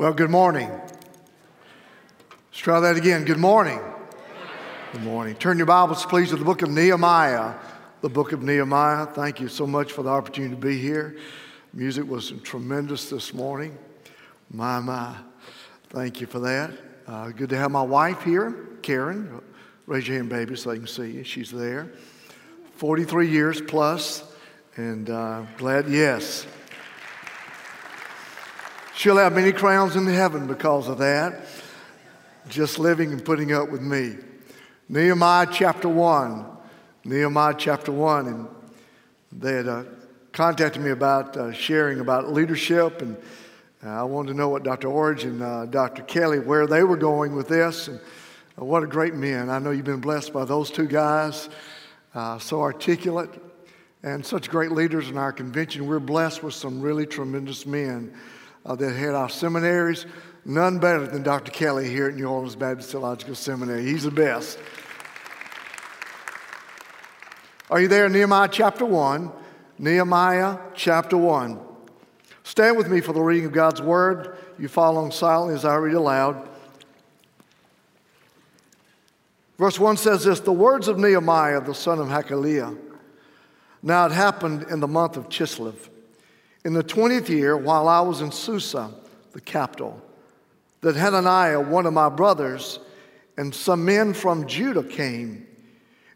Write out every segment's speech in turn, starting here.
Well, good morning. Let's try that again. Good morning. Good morning. Turn your Bibles, please, to the book of Nehemiah. The book of Nehemiah. Thank you so much for the opportunity to be here. Music was tremendous this morning. My, my. Thank you for that. Uh, good to have my wife here, Karen. Raise your hand, baby, so they can see you. She's there. 43 years plus, and uh, glad, yes. She'll have many crowns in heaven because of that, just living and putting up with me. Nehemiah chapter 1. Nehemiah chapter 1. And they had uh, contacted me about uh, sharing about leadership, and uh, I wanted to know what Dr. Orge and uh, Dr. Kelley, where they were going with this. And uh, what a great men. I know you've been blessed by those two guys, uh, so articulate and such great leaders in our convention. We're blessed with some really tremendous men uh, that had our seminaries. None better than Dr. Kelley here at New Orleans Baptist Theological Seminary. He's the best. Are you there? Nehemiah chapter 1. Nehemiah chapter 1. Stand with me for the reading of God's word. You follow along silently as I read aloud. Verse 1 says this The words of Nehemiah, the son of Hachaliah. Now it happened in the month of Chislev in the 20th year, while I was in Susa, the capital, that Hananiah, one of my brothers, and some men from Judah came.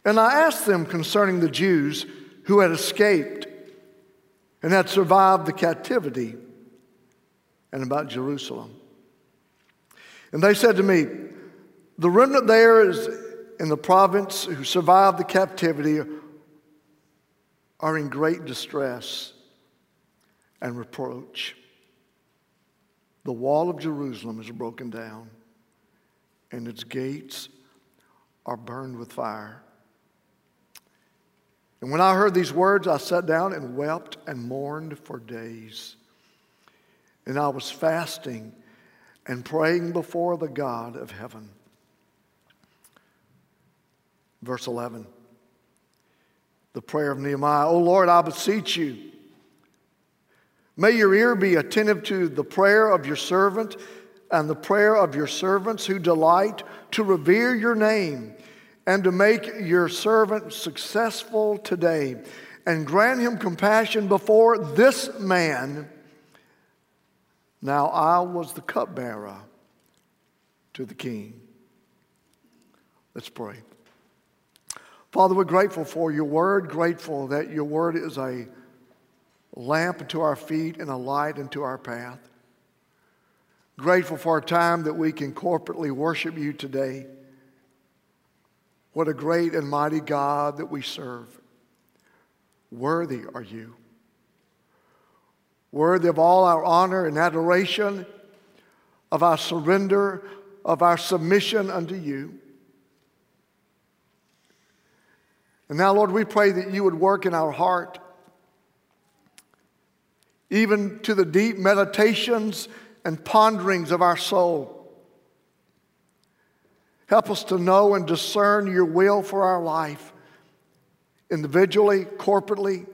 And I asked them concerning the Jews who had escaped and had survived the captivity and about Jerusalem. And they said to me, The remnant there is in the province who survived the captivity are in great distress and reproach. The wall of Jerusalem is broken down, and its gates are burned with fire. And when I heard these words, I sat down and wept and mourned for days. And I was fasting and praying before the God of heaven. Verse 11 the prayer of Nehemiah, O Lord, I beseech you May your ear be attentive to the prayer of your servant and the prayer of your servants who delight to revere your name and to make your servant successful today. And grant him compassion before this man. Now I was the cupbearer to the king. Let's pray. Father, we're grateful for your word, grateful that your word is a lamp unto our feet and a light unto our path. Grateful for a time that we can corporately worship you today. What a great and mighty God that we serve. Worthy are you. Worthy of all our honor and adoration, of our surrender, of our submission unto you. And now, Lord, we pray that you would work in our heart even to the deep meditations and ponderings of our soul. Help us to know and discern your will for our life, individually, corporately,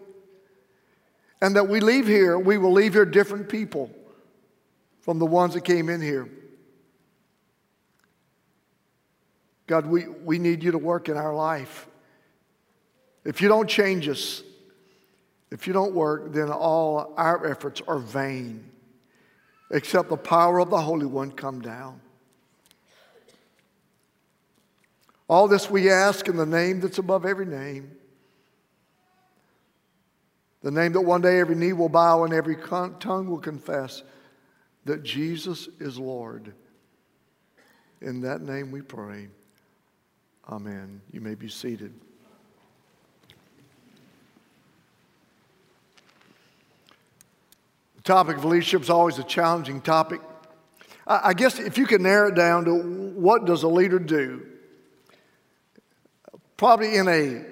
and that we leave here, we will leave here different people from the ones that came in here. God, we, we need you to work in our life. If you don't change us, if you don't work, then all our efforts are vain, except the power of the Holy One come down. All this we ask in the name that's above every name. The name that one day every knee will bow and every tongue will confess that Jesus is Lord. In that name we pray. Amen. You may be seated. Topic of leadership is always a challenging topic. I guess if you could narrow it down to what does a leader do, probably in a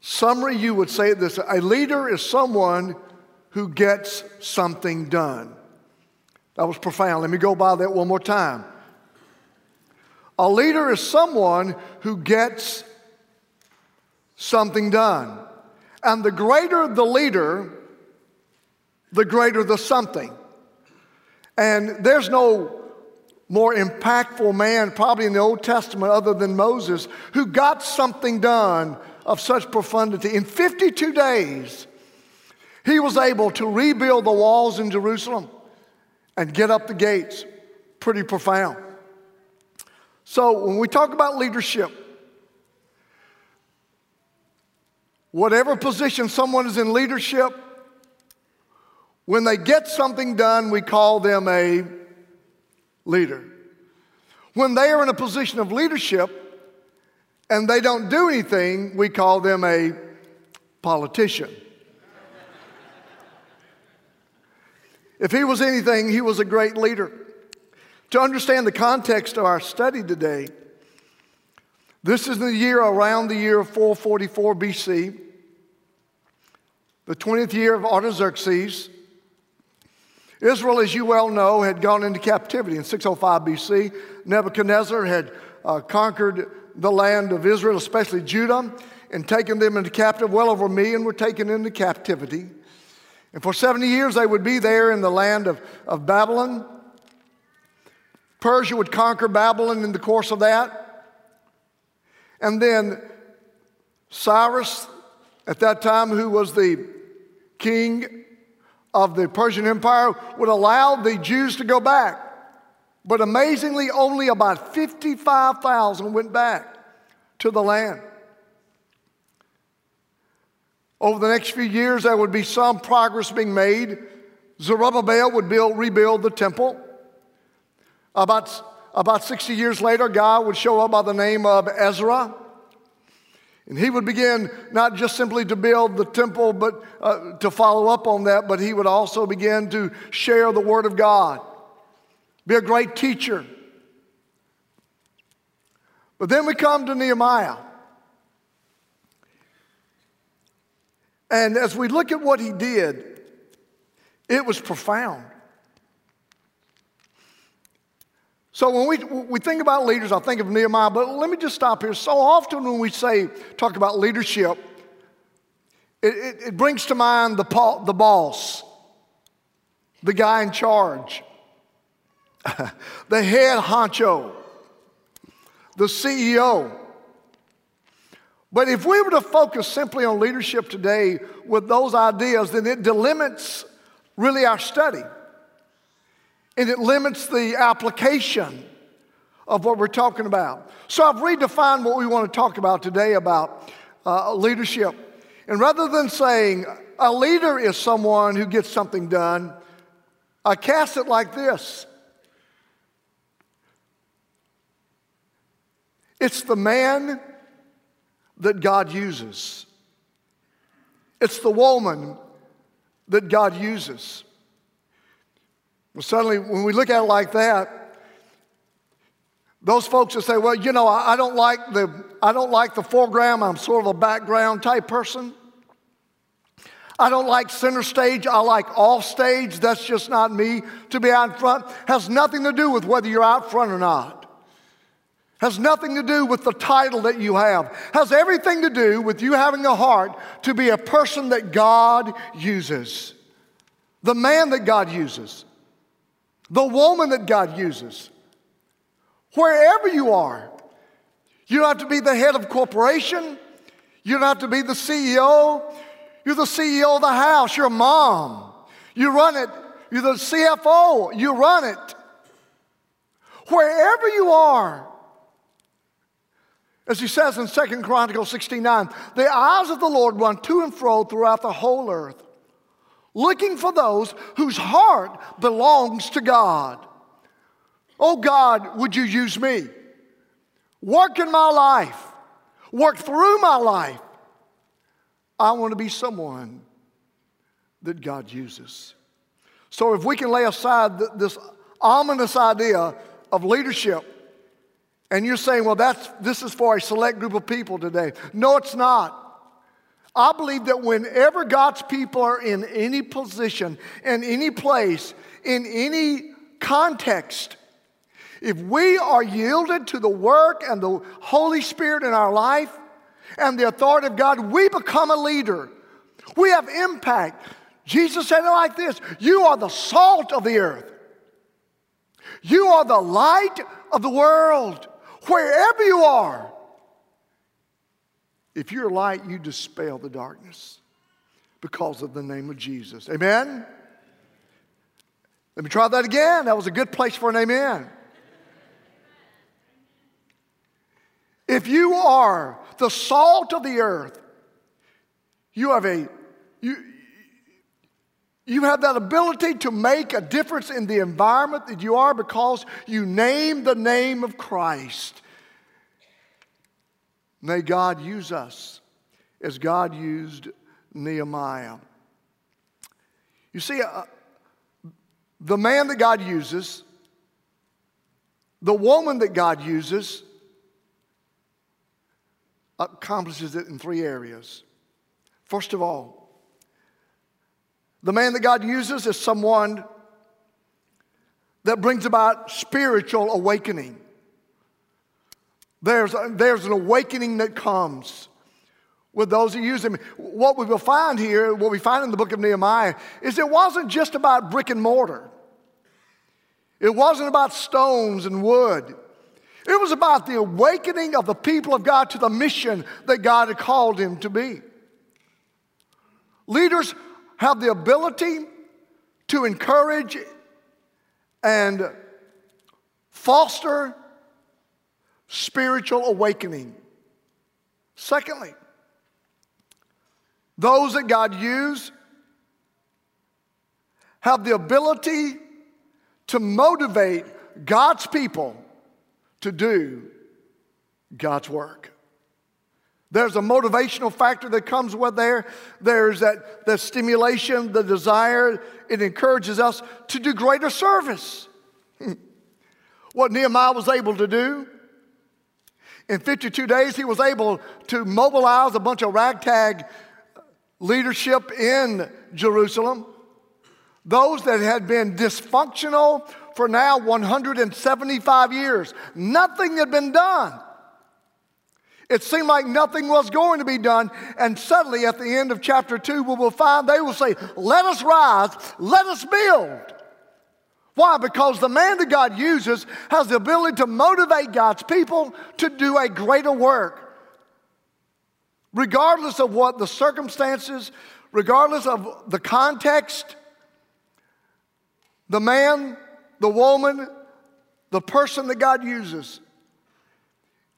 summary, you would say this a leader is someone who gets something done. That was profound. Let me go by that one more time. A leader is someone who gets something done. And the greater the leader, the greater the something. And there's no more impactful man, probably in the Old Testament, other than Moses, who got something done of such profundity. In 52 days, he was able to rebuild the walls in Jerusalem and get up the gates. Pretty profound. So, when we talk about leadership, whatever position someone is in leadership, when they get something done, we call them a leader. When they are in a position of leadership and they don't do anything, we call them a politician. if he was anything, he was a great leader. To understand the context of our study today, this is the year around the year of 444 BC, the 20th year of Artaxerxes. Israel, as you well know, had gone into captivity in 605 BC. Nebuchadnezzar had uh, conquered the land of Israel, especially Judah, and taken them into captive. Well over a million were taken into captivity. And for 70 years, they would be there in the land of, of Babylon. Persia would conquer Babylon in the course of that. And then Cyrus, at that time, who was the king of the Persian Empire would allow the Jews to go back. But amazingly, only about 55,000 went back to the land. Over the next few years, there would be some progress being made. Zerubbabel would build, rebuild the temple. About, about 60 years later, God would show up by the name of Ezra. And he would begin not just simply to build the temple, but uh, to follow up on that, but he would also begin to share the Word of God, be a great teacher. But then we come to Nehemiah. And as we look at what he did, it was profound. So when we, we think about leaders, I think of Nehemiah, but let me just stop here. So often when we say, talk about leadership, it, it, it brings to mind the, the boss, the guy in charge, the head honcho, the CEO. But if we were to focus simply on leadership today with those ideas, then it delimits really our study. And it limits the application of what we're talking about. So I've redefined what we want to talk about today about uh, leadership. And rather than saying a leader is someone who gets something done, I cast it like this it's the man that God uses, it's the woman that God uses. Well, suddenly, when we look at it like that, those folks that say, well, you know, I don't like the, I don't like the foreground, I'm sort of a background type person. I don't like center stage, I like off stage. That's just not me. To be out in front has nothing to do with whether you're out front or not. Has nothing to do with the title that you have. Has everything to do with you having a heart to be a person that God uses. The man that God uses the woman that God uses. Wherever you are, you don't have to be the head of corporation. You don't have to be the CEO. You're the CEO of the house. You're a mom. You run it. You're the CFO. You run it. Wherever you are, as he says in Second Chronicles 69, the eyes of the Lord run to and fro throughout the whole earth looking for those whose heart belongs to God. Oh God, would you use me? Work in my life, work through my life. I want to be someone that God uses. So if we can lay aside this ominous idea of leadership, and you're saying, well, that's, this is for a select group of people today. No, it's not. I believe that whenever God's people are in any position, in any place, in any context, if we are yielded to the work and the Holy Spirit in our life and the authority of God, we become a leader. We have impact. Jesus said it like this You are the salt of the earth. You are the light of the world, wherever you are. If you're light, you dispel the darkness because of the name of Jesus. Amen? Let me try that again. That was a good place for an amen. If you are the salt of the earth, you have a you, you have that ability to make a difference in the environment that you are because you name the name of Christ. May God use us as God used Nehemiah. You see, uh, the man that God uses, the woman that God uses, accomplishes it in three areas. First of all, the man that God uses is someone that brings about spiritual awakening. There's, there's an awakening that comes with those who use him. What we will find here, what we find in the book of Nehemiah, is it wasn't just about brick and mortar. It wasn't about stones and wood. It was about the awakening of the people of God to the mission that God had called him to be. Leaders have the ability to encourage and foster spiritual awakening. Secondly, those that God use have the ability to motivate God's people to do God's work. There's a motivational factor that comes with there. There's that the stimulation, the desire. It encourages us to do greater service. what Nehemiah was able to do in 52 days, he was able to mobilize a bunch of ragtag leadership in Jerusalem. Those that had been dysfunctional for now 175 years. Nothing had been done. It seemed like nothing was going to be done. And suddenly, at the end of chapter 2, we will find they will say, Let us rise, let us build. Why? Because the man that God uses has the ability to motivate God's people to do a greater work. Regardless of what the circumstances, regardless of the context, the man, the woman, the person that God uses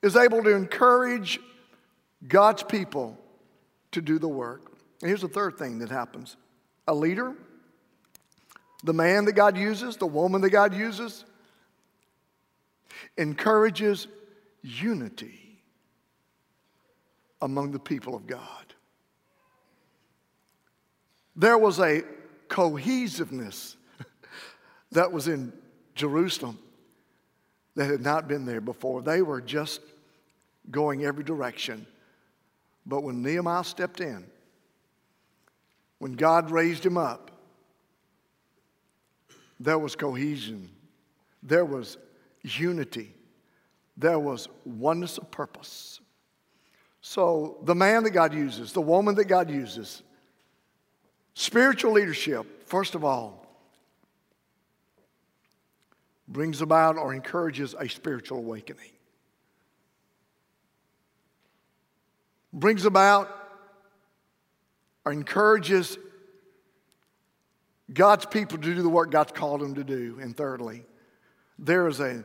is able to encourage God's people to do the work. And here's the third thing that happens a leader, the man that God uses, the woman that God uses, encourages unity among the people of God. There was a cohesiveness that was in Jerusalem that had not been there before. They were just going every direction. But when Nehemiah stepped in, when God raised him up, there was cohesion, there was unity, there was oneness of purpose. So, the man that God uses, the woman that God uses, spiritual leadership, first of all, brings about or encourages a spiritual awakening. Brings about or encourages God's people to do the work God's called them to do. And thirdly, there is an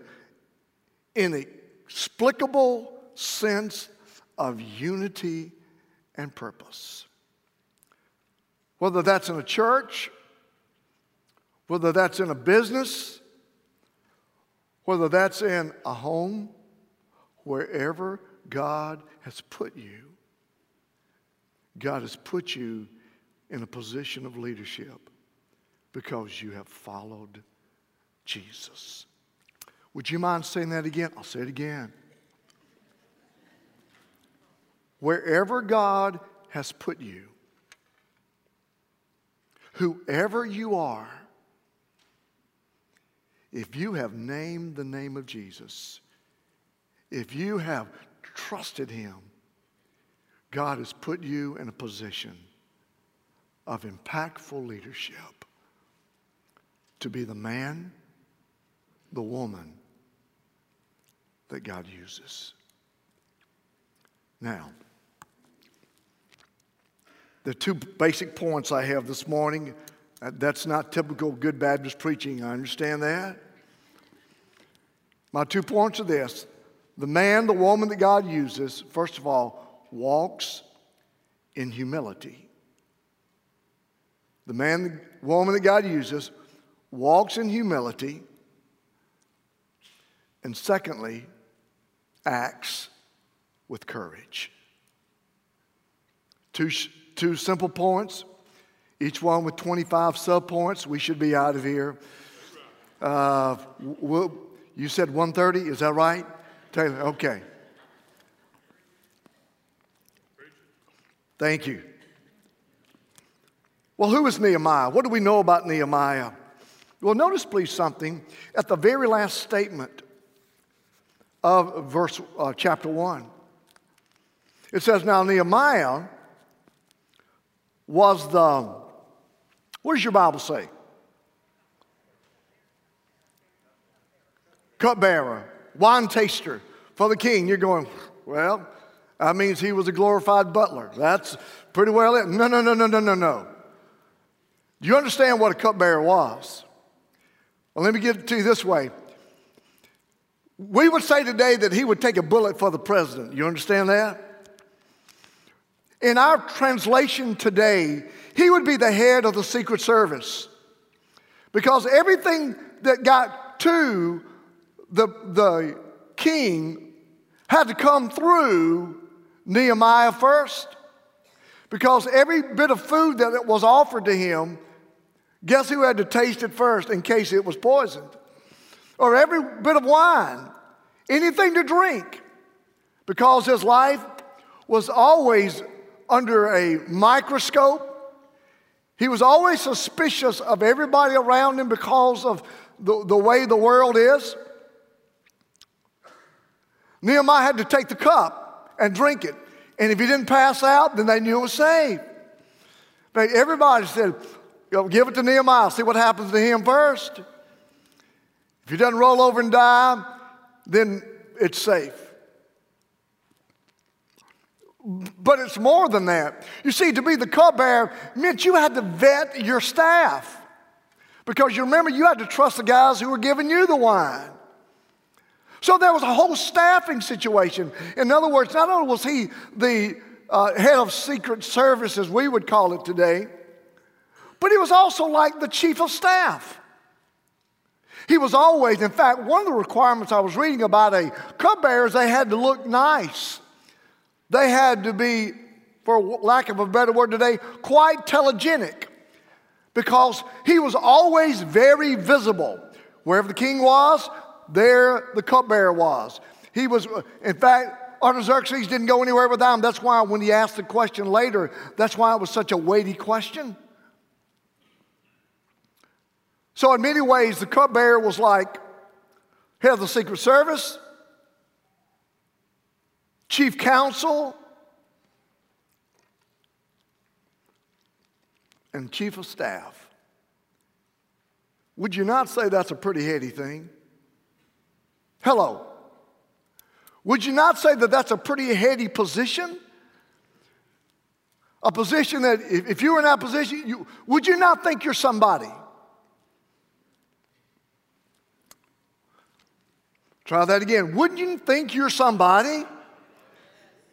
inexplicable sense of unity and purpose. Whether that's in a church, whether that's in a business, whether that's in a home, wherever God has put you, God has put you in a position of leadership because you have followed Jesus. Would you mind saying that again? I'll say it again. Wherever God has put you, whoever you are, if you have named the name of Jesus, if you have trusted Him, God has put you in a position of impactful leadership to be the man, the woman that God uses. Now, the two basic points I have this morning, uh, that's not typical good Baptist preaching, I understand that. My two points are this the man, the woman that God uses, first of all, walks in humility. The man, the woman that God uses, walks in humility. And secondly, acts with courage. Two, two simple points, each one with 25 subpoints. We should be out of here. Uh, we'll, you said 130, is that right? Taylor, okay. Thank you. Well, who is Nehemiah? What do we know about Nehemiah? Well, notice, please, something at the very last statement of verse uh, chapter 1. It says, Now Nehemiah was the, what does your Bible say? Cupbearer, wine taster for the king. You're going, well, that means he was a glorified butler. That's pretty well it. No, no, no, no, no, no, no. Do you understand what a cupbearer was? Well, let me get it to you this way. We would say today that he would take a bullet for the president. You understand that? In our translation today, he would be the head of the Secret Service. Because everything that got to the, the king had to come through Nehemiah first. Because every bit of food that was offered to him, guess who had to taste it first in case it was poisoned? Or every bit of wine, anything to drink. Because his life was always under a microscope. He was always suspicious of everybody around him because of the, the way the world is. Nehemiah had to take the cup and drink it. And if he didn't pass out, then they knew it was saved. But everybody said, give it to Nehemiah, see what happens to him first. If he doesn't roll over and die, then it's safe. But it's more than that. You see, to be the cupbearer meant you had to vet your staff. Because you remember, you had to trust the guys who were giving you the wine. So there was a whole staffing situation. In other words, not only was he the uh, head of secret service, as we would call it today, but he was also like the chief of staff. He was always, in fact, one of the requirements I was reading about a cupbearer is they had to look nice. They had to be, for lack of a better word today, quite telegenic because he was always very visible. Wherever the king was, there the cupbearer was. He was, in fact, Artaxerxes didn't go anywhere without him. That's why when he asked the question later, that's why it was such a weighty question. So, in many ways, the cupbearer was like head of the Secret Service, chief counsel, and chief of staff. Would you not say that's a pretty heady thing? Hello. Would you not say that that's a pretty heady position? A position that, if, you were in that position, you, would you not think you're somebody? Try that again. Wouldn't you think you're somebody?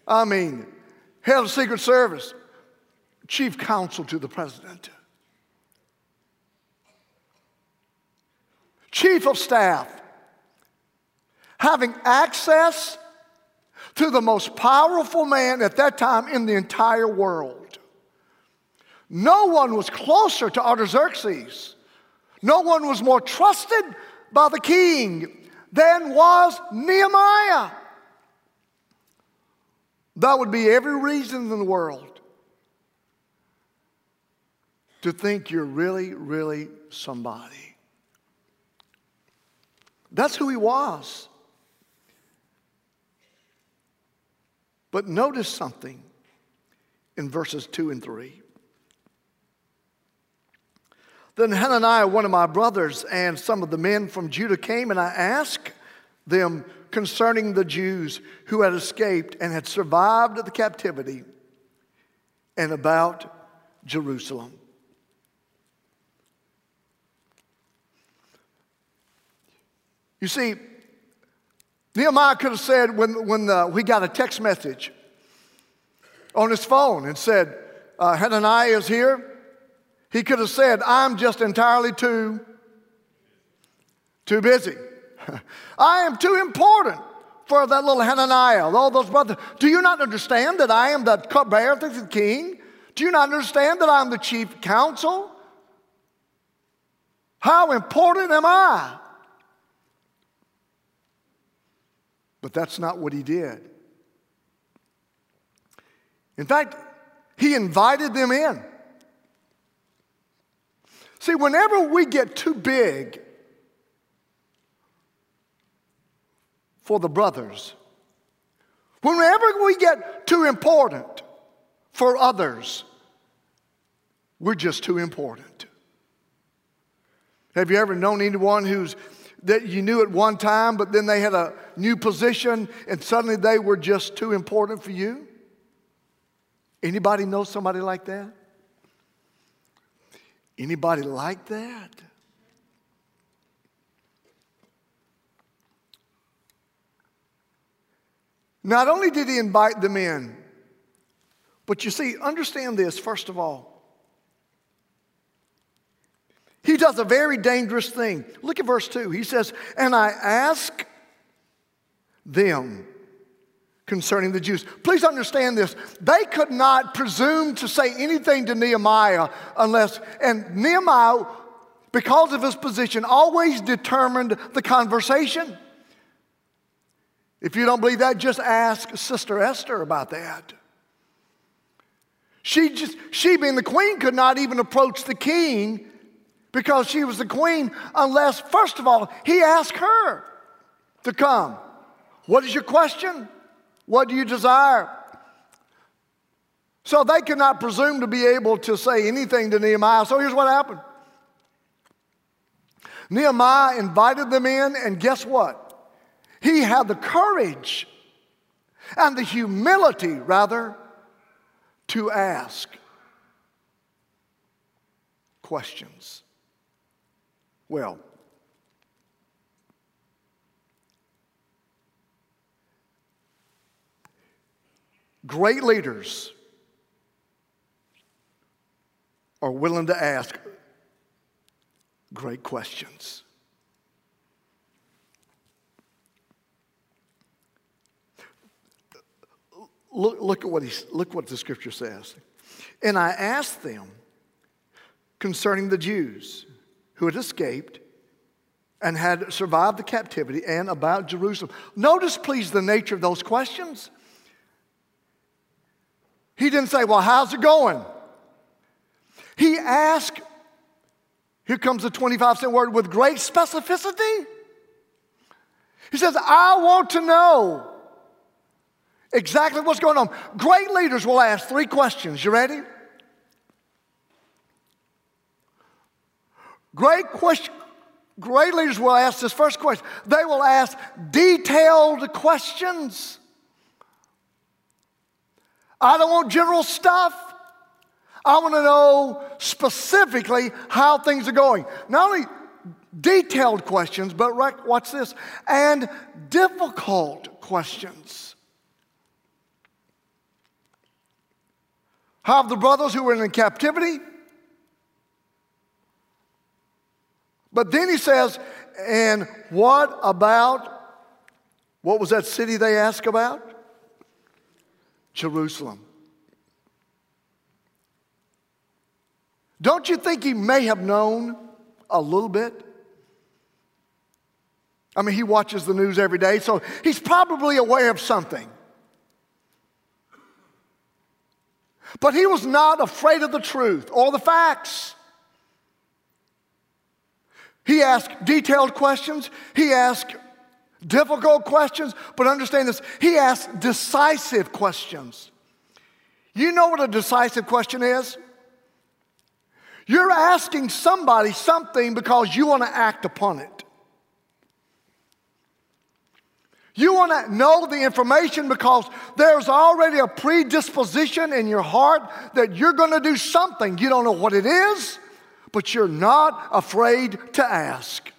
I mean, head of Secret Service, chief counsel to the president, chief of staff, having access to the most powerful man at that time in the entire world. No one was closer to Artaxerxes. No one was more trusted by the king than was Nehemiah. That would be every reason in the world to think you're really, really somebody. That's who he was. But notice something in verses 2 and 3. Then Hananiah, one of my brothers, and some of the men from Judah came, and I asked them concerning the Jews who had escaped and had survived the captivity and about Jerusalem. You see, Nehemiah could have said when, when the, we got a text message on his phone and said, uh, Hananiah is here. He could have said, I'm just entirely too, too busy. I am too important for that little Hananiah, all those brothers. Do you not understand that I am the cupbearer to the king? Do you not understand that I'm the chief counsel? How important am I? But that's not what he did. In fact, he invited them in. See, whenever we get too big for the brothers, whenever we get too important for others, we're just too important. Have you ever known anyone who's that you knew at one time, but then they had a new position and suddenly they were just too important for you? Anybody know somebody like that? Anybody like that? Not only did he invite them in, but you see, understand this first of all. He does a very dangerous thing. Look at verse 2. He says, And I ask them concerning the Jews. Please understand this. They could not presume to say anything to Nehemiah unless, and Nehemiah, because of his position, always determined the conversation. If you don't believe that, just ask Sister Esther about that. She just, she being the queen, could not even approach the king because she was the queen unless, first of all, he asked her to come. What is your question? What do you desire? So they could not presume to be able to say anything to Nehemiah. So here's what happened Nehemiah invited them in, and guess what? He had the courage and the humility, rather, to ask questions. Well, great leaders are willing to ask great questions. Look, look, at what he, look what the scripture says. And I asked them concerning the Jews who had escaped and had survived the captivity and about Jerusalem. Notice, please, the nature of those questions. He didn't say, Well, how's it going? He asked, here comes the 25 cent word, with great specificity. He says, I want to know exactly what's going on. Great leaders will ask three questions. You ready? Great question. Great leaders will ask this first question. They will ask detailed questions. I don't want general stuff. I want to know specifically how things are going. Not only detailed questions, but watch this, and difficult questions. How have the brothers who were in captivity? But then he says, and what about, what was that city they asked about? Jerusalem. Don't you think he may have known a little bit? I mean, he watches the news every day, so he's probably aware of something. But he was not afraid of the truth or the facts. He asked detailed questions, he asked difficult questions, but understand this he asked decisive questions. You know what a decisive question is? You're asking somebody something because you want to act upon it. You want to know the information because there's already a predisposition in your heart that you're going to do something. You don't know what it is, but you're not afraid to ask.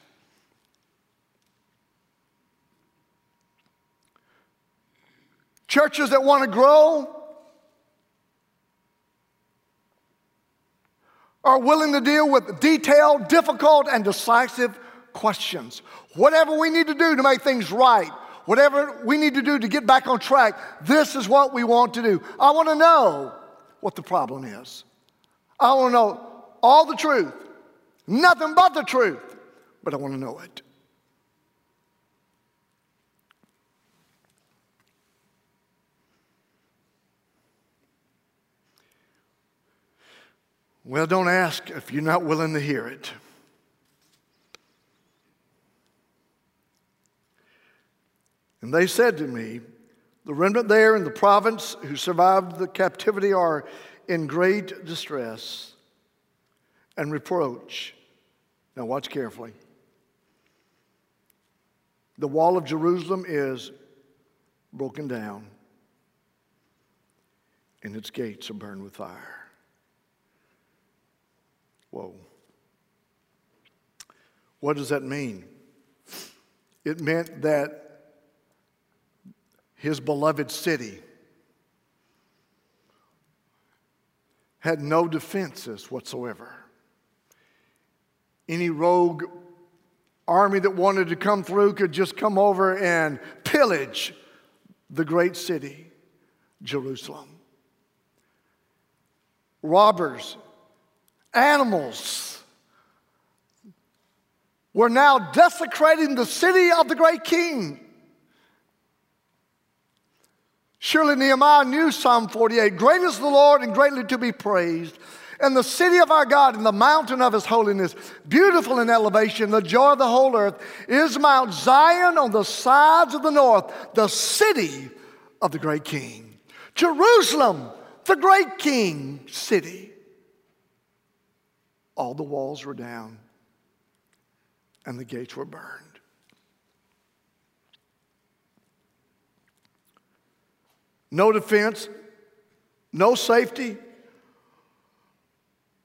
Churches that want to grow are willing to deal with detailed, difficult, and decisive questions. Whatever we need to do to make things right, whatever we need to do to get back on track, this is what we want to do. I want to know what the problem is. I want to know all the truth, nothing but the truth, but I want to know it. Well, don't ask if you're not willing to hear it. And they said to me, The remnant there in the province who survived the captivity are in great distress and reproach. Now, watch carefully. The wall of Jerusalem is broken down, and its gates are burned with fire. Whoa. What does that mean? It meant that his beloved city had no defenses whatsoever. Any rogue army that wanted to come through could just come over and pillage the great city, Jerusalem. Robbers animals were now desecrating the city of the great king. Surely Nehemiah knew Psalm 48 Great is the Lord and greatly to be praised. And the city of our God and the mountain of his holiness, beautiful in elevation, the joy of the whole earth, is Mount Zion on the sides of the north, the city of the great king. Jerusalem, the great king city. All the walls were down and the gates were burned. No defense, no safety,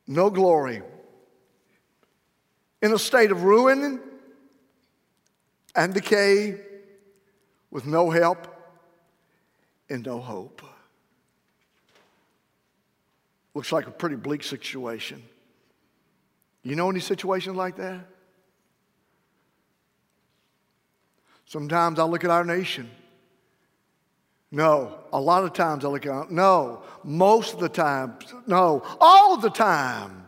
no glory. In a state of ruin and decay, with no help and no hope. Looks like a pretty bleak situation. You know any situations like that? Sometimes I look at our nation. No, a lot of times I look at no, most of the time, no, all the time.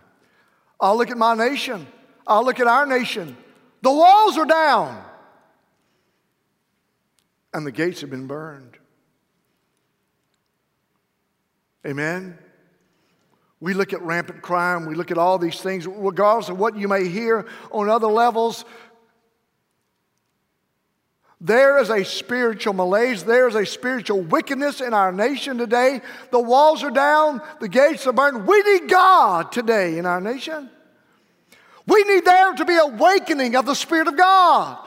I'll look at my nation. I'll look at our nation. The walls are down. And the gates have been burned. Amen. We look at rampant crime, we look at all these things, regardless of what you may hear on other levels. There is a spiritual malaise. There is a spiritual wickedness in our nation today. The walls are down, the gates are burned. We need God today in our nation. We need there to be awakening of the Spirit of God.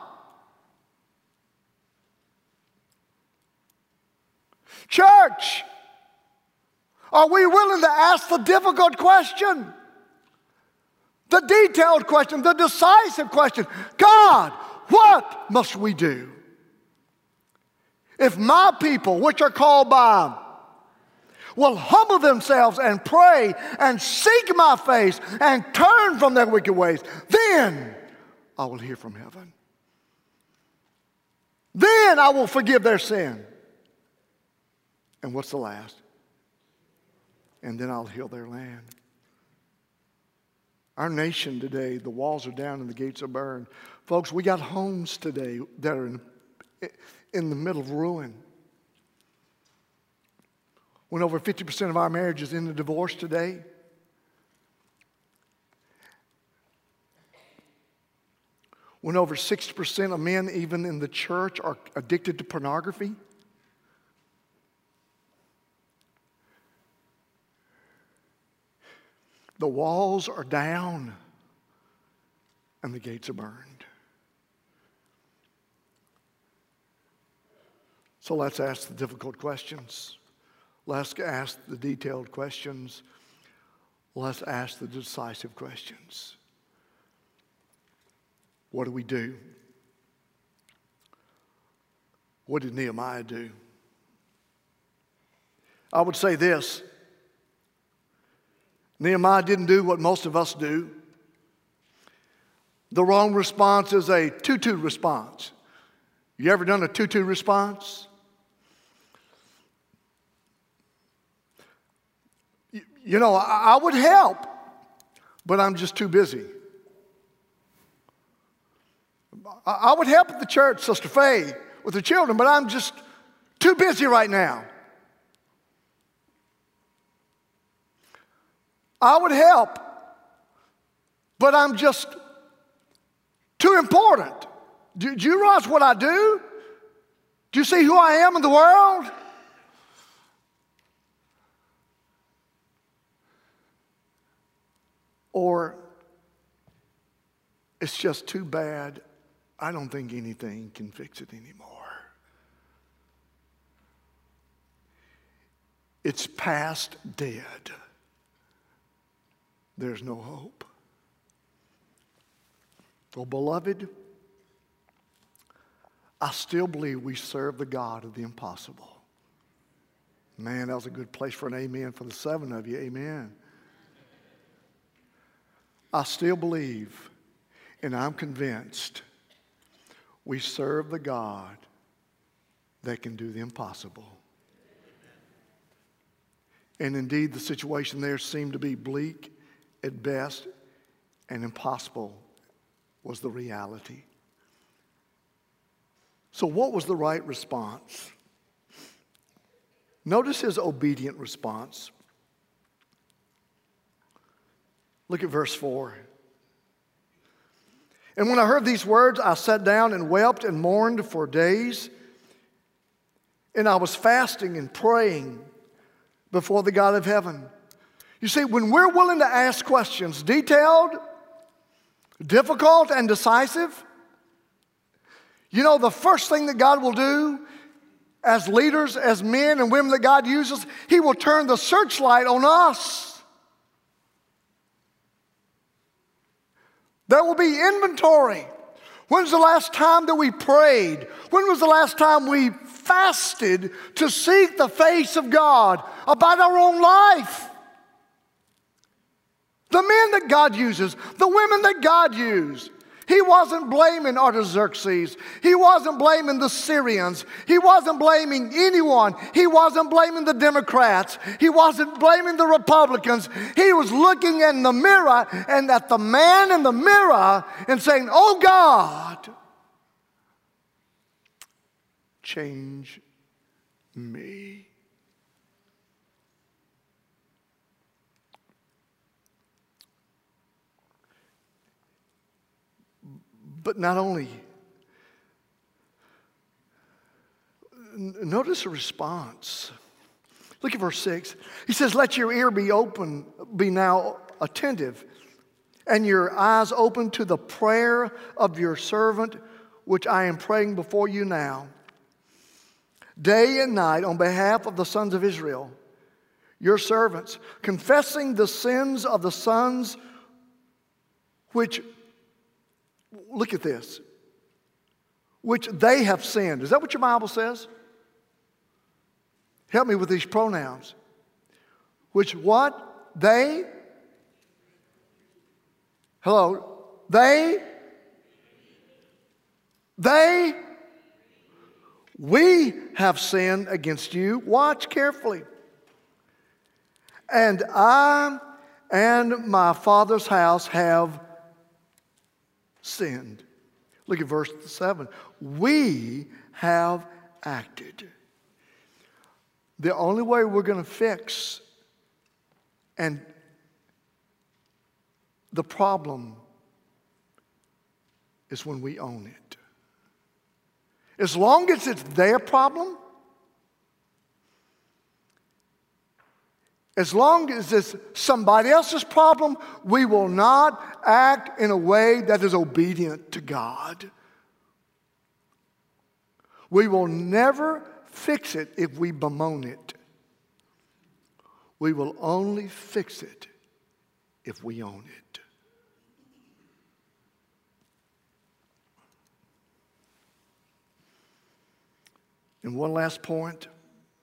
Church, are we willing to ask the difficult question? The detailed question, the decisive question God, what must we do? If my people, which are called by, will humble themselves and pray and seek my face and turn from their wicked ways, then I will hear from heaven. Then I will forgive their sin. And what's the last? And then I'll heal their land. Our nation today, the walls are down and the gates are burned. Folks, we got homes today that are in, in the middle of ruin. When over 50% of our marriages end in divorce today, when over 60% of men, even in the church, are addicted to pornography. The walls are down and the gates are burned. So let's ask the difficult questions. Let's ask the detailed questions. Let's ask the decisive questions. What do we do? What did Nehemiah do? I would say this Nehemiah didn't do what most of us do. The wrong response is a 2 2 response. You ever done a 2 2 response? You know, I would help, but I'm just too busy. I would help at the church, Sister Faye, with the children, but I'm just too busy right now. I would help, but I'm just too important. Do, do, you realize what I do? Do you see who I am in the world? Or it's just too bad. I don't think anything can fix it anymore. It's past dead there's no hope. Well, beloved, I still believe we serve the God of the impossible. Man, that was a good place for an amen for the seven of you. Amen. I still believe, and I'm convinced, we serve the God that can do the impossible. And indeed, the situation there seemed to be bleak at best and impossible was the reality. So, what was the right response? Notice his obedient response. Look at verse 4. And when I heard these words, I sat down and wept and mourned for days. And I was fasting and praying before the God of heaven. You see, when we're willing to ask questions, detailed, difficult, and decisive, you know, the first thing that God will do as leaders, as men and women that God uses, He will turn the searchlight on us. There will be inventory. When's the last time that we prayed? When was the last time we fasted to seek the face of God about our own life? The men that God uses, the women that God used. He wasn't blaming Artaxerxes. He wasn't blaming the Syrians. He wasn't blaming anyone. He wasn't blaming the Democrats. He wasn't blaming the Republicans. He was looking in the mirror and at the man in the mirror and saying, Oh God, change me. But not only, notice a response. Look at verse 6. He says, Let your ear be open, be now attentive, and your eyes open to the prayer of your servant, which I am praying before you now, day and night, on behalf of the sons of Israel, your servants, confessing the sins of the sons which Look at this. Which they have sinned. Is that what your Bible says? Help me with these pronouns. Which what? They? Hello? They? They? We have sinned against you. Watch carefully. And I and my father's house have sinned. Look at verse 7. We have acted. The only way we're going to fix and the problem is when we own it. As long as it's their problem, As long as it's somebody else's problem, we will not act in a way that is obedient to God. We will never fix it if we bemoan it. We will only fix it if we own it. And one last point.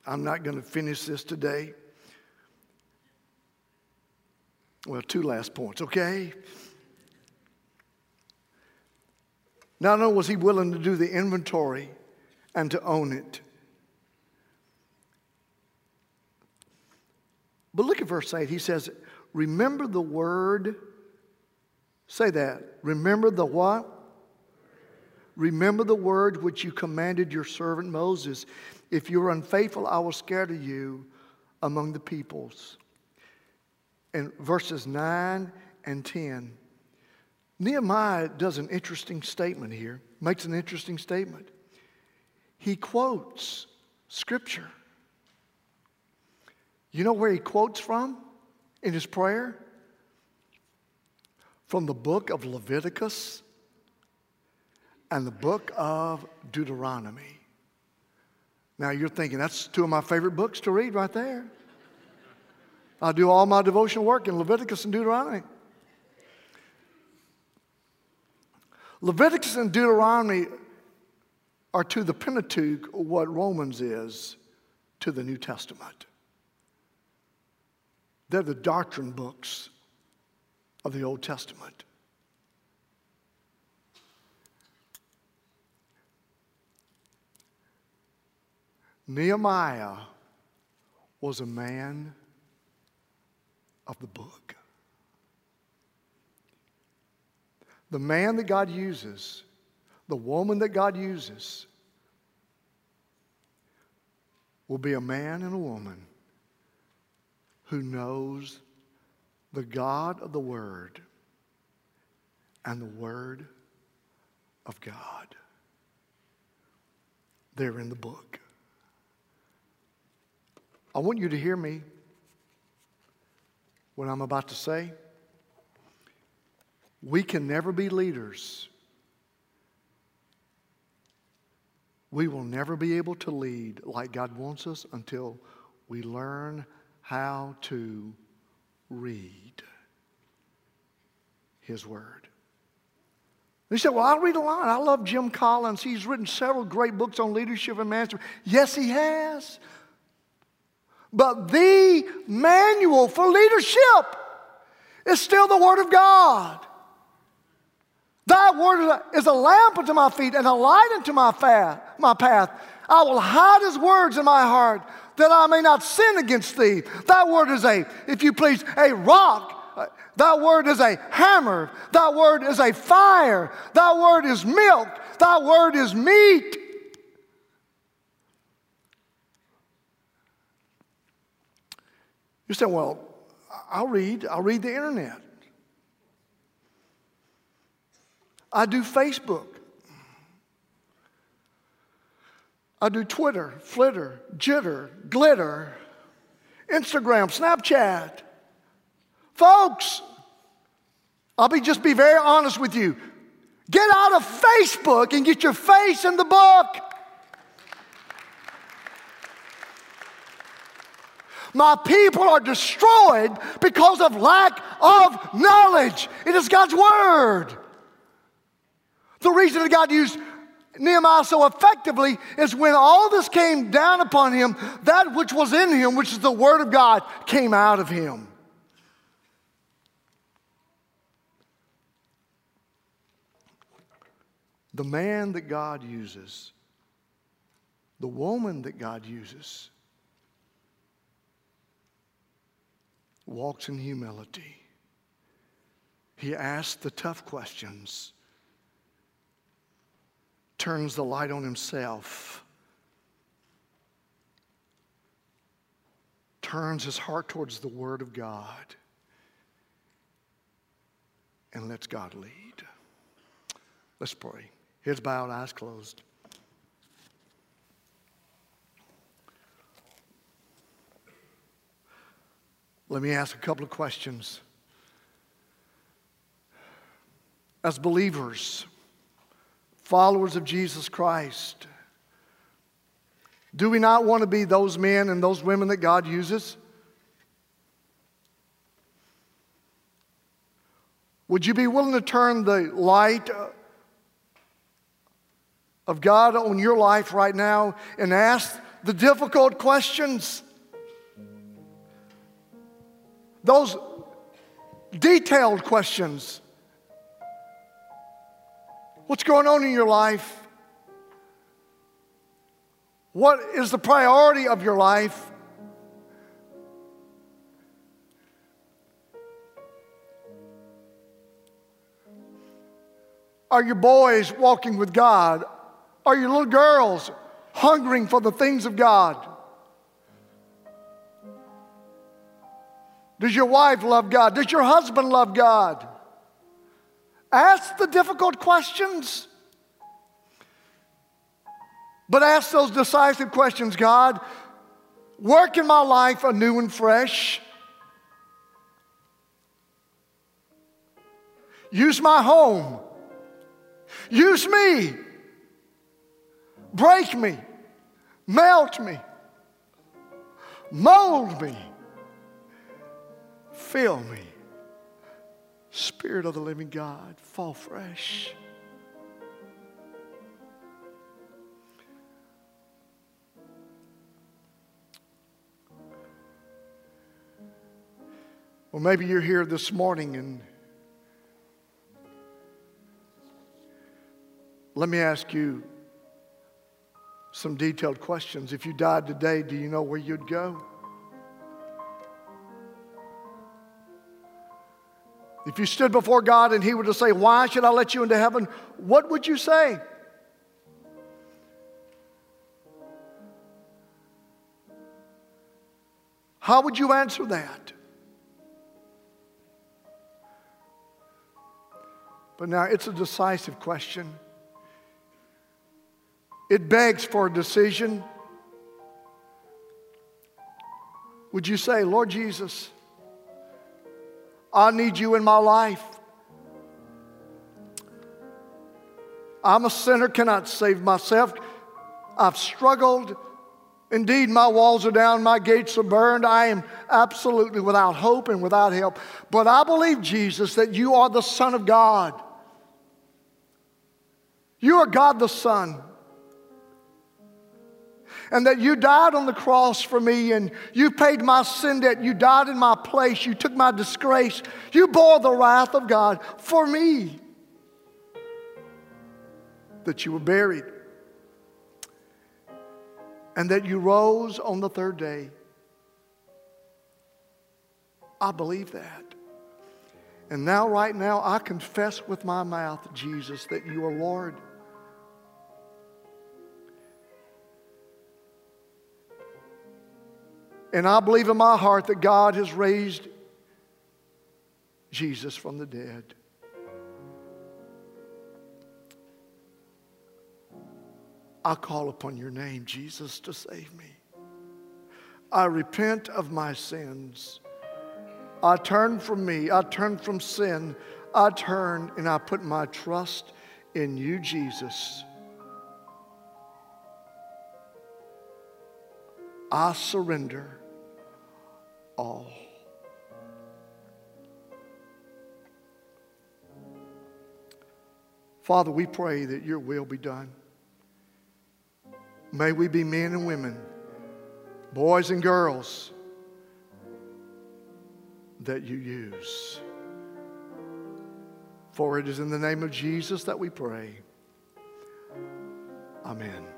I'm not going to finish this today. Well, two last points, okay? Not only was he willing to do the inventory and to own it, but look at verse 8. He says, Remember the word. Say that. Remember the what? Remember the word which you commanded your servant Moses. If you are unfaithful, I will scatter you among the peoples. In verses 9 and 10, Nehemiah does an interesting statement here, makes an interesting statement. He quotes scripture. You know where he quotes from in his prayer? From the book of Leviticus and the book of Deuteronomy. Now you're thinking, that's two of my favorite books to read right there. I do all my devotional work in Leviticus and Deuteronomy. Leviticus and Deuteronomy are to the Pentateuch what Romans is to the New Testament. They're the doctrine books of the Old Testament. Nehemiah was a man of the book. The man that God uses, the woman that God uses, will be a man and a woman who knows the God of the Word and the Word of God. They're in the book. I want you to hear me what I'm about to say. We can never be leaders. We will never be able to lead like God wants us until we learn how to read His Word. He said, Well, I'll read a lot. I love Jim Collins. He's written several great books on leadership and management. Yes, he has. But the manual for leadership is still the Word of God. Thy word is a lamp unto my feet and a light unto my path, my path. I will hide his words in my heart that I may not sin against thee. Thy word is a, if you please, a rock. Thy word is a hammer. Thy word is a fire. Thy word is milk. Thy word is meat. You say, well, I'll read, I'll read the internet. I do Facebook. I do Twitter, Flitter, Jitter, Glitter, Instagram, Snapchat. Folks, I'll be just be very honest with you. Get out of Facebook and get your face in the book. My people are destroyed because of lack of knowledge. It is God's word. The reason that God used Nehemiah so effectively is when all this came down upon him, that which was in him, which is the word of God, came out of him. The man that God uses, the woman that God uses, walks in humility. He asks the tough questions, turns the light on himself, turns his heart towards the Word of God, and lets God lead. Let's pray. Heads bowed, eyes closed. Let me ask a couple of questions. As believers, followers of Jesus Christ, do we not want to be those men and those women that God uses? Would you be willing to turn the light of God on your life right now and ask the difficult questions? Those detailed questions. What's going on in your life? What is the priority of your life? Are your boys walking with God? Are your little girls hungering for the things of God? Does your wife love God? Does your husband love God? Ask the difficult questions. But ask those decisive questions God, work in my life anew and fresh. Use my home. Use me. Break me. Melt me. Mold me. Fill me. Spirit of the living God, fall fresh. Well, maybe you're here this morning and let me ask you some detailed questions. If you died today, do you know where you'd go? If you stood before God and He were to say, Why should I let you into heaven? What would you say? How would you answer that? But now it's a decisive question. It begs for a decision. Would you say, Lord Jesus, I need you in my life. I'm a sinner, cannot save myself. I've struggled. Indeed, my walls are down, my gates are burned. I am absolutely without hope and without help. But I believe, Jesus, that you are the Son of God. You are God the Son and that you died on the cross for me and you paid my sin debt. You died in my place. You took my disgrace. You bore the wrath of God for me. That you were buried and that you rose on the third day. I believe that. And now, right now, I confess with my mouth, Jesus, that you are Lord. And I believe in my heart that God has raised Jesus from the dead. I call upon your name, Jesus, to save me. I repent of my sins. I turn from me. I turn from sin. I turn and I put my trust in you, Jesus. I surrender all. Father, we pray that your will be done. May we be men and women, boys and girls that you use. For it is in the name of Jesus that we pray. Amen.